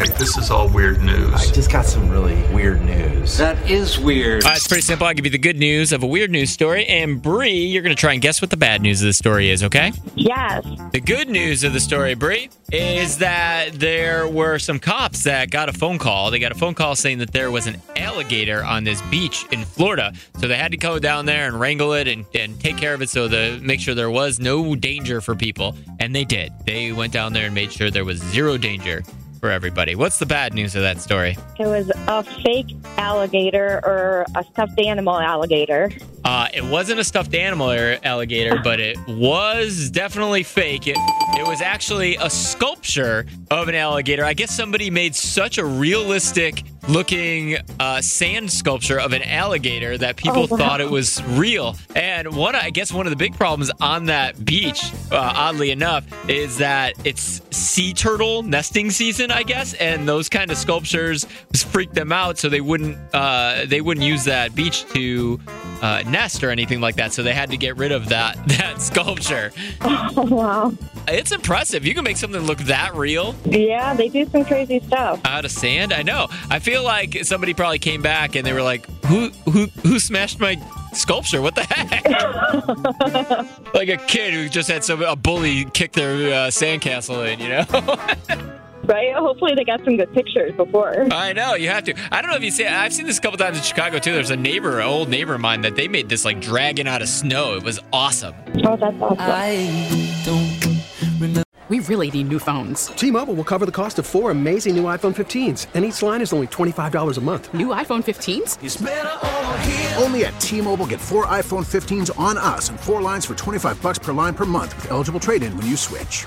Okay, this is all weird news. I just got some really weird news. That is weird. Uh, it's pretty simple. I'll give you the good news of a weird news story, and Bree, you're going to try and guess what the bad news of the story is, okay? Yes. The good news of the story, Bree, is that there were some cops that got a phone call. They got a phone call saying that there was an alligator on this beach in Florida. So they had to go down there and wrangle it and, and take care of it so to make sure there was no danger for people. And they did. They went down there and made sure there was zero danger for everybody. What's the bad news of that story? It was a fake alligator or a stuffed animal alligator. Uh, it wasn't a stuffed animal or alligator, but it was definitely fake. It, it was actually a sculpture of an alligator. I guess somebody made such a realistic looking uh, sand sculpture of an alligator that people Oh, wow. thought it was real. And one, I guess, one of the big problems on that beach, uh, oddly enough, is that it's sea turtle nesting season, I guess, and those kind of sculptures freaked them out, so they wouldn't uh, they wouldn't use that beach to uh, nest or anything like that. So they had to get rid of that that sculpture. Oh, wow. It's impressive. You can make something look that real Yeah, they do some crazy stuff. out of sand. I know. I feel like somebody probably came back and they were like, "Who who who smashed my sculpture? What the heck?" like a kid who just had some a bully kick their uh, sandcastle in. You know. Right? Hopefully they got some good pictures before. I know you have to. I don't know if you see. I've seen this a couple times in Chicago too. There's a neighbor, an old neighbor of mine, that they made this like dragon out of snow. It was awesome. Oh, that's awesome. We really need new phones. T-Mobile will cover the cost of four amazing new iPhone 15s, and each line is only $25 a month. New iPhone 15s? Only at T-Mobile get four iPhone 15s on us and four lines for 25 bucks per line per month with eligible trade-in when you switch.